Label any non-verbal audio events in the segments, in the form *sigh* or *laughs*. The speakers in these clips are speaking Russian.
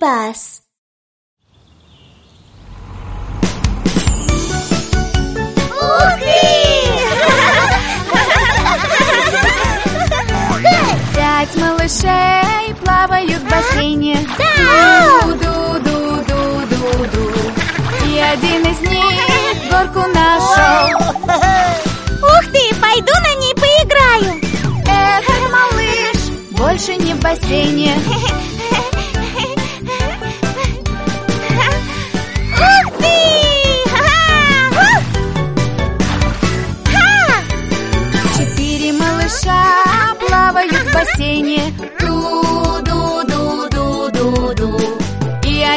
пас. Ух Пять малышей плавают в бассейне. Да! Ду-ду-ду-ду-ду. И один из них горку нашел. Ух ты, пойду на ней поиграю Этот малыш больше не в бассейне. *laughs*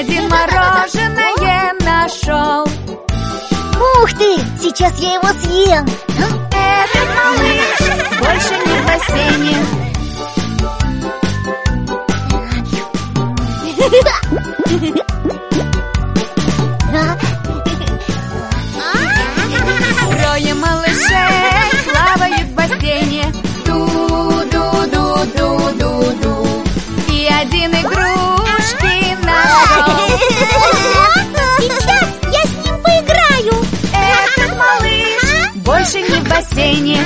один мороженое нашел. Ух ты, сейчас я его съем Этот малыш больше не в бассейне. Трое малышей плавают в бассейне. Ду-ду-ду-ду-ду. И один игрушки нашел. Сейчас я с ним поиграю Этот малыш больше не в бассейне.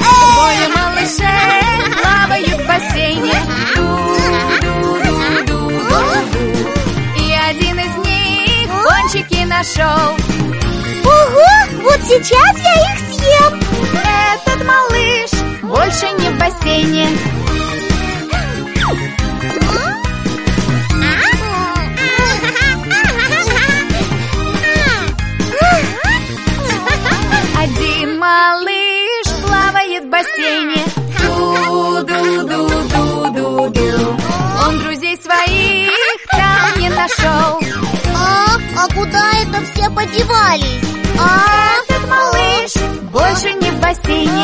Двое малышей плавают в бассейне. Ду-ду-ду-ду-ду. И один из них кончики нашел. Ого, вот сейчас я спасение. Один малыш плавает в бассейне. Ду-ду-ду-ду-ду-ду. Он друзей своих там не нашел. А, а куда это все подевались? А? Этот малыш больше не в бассейне.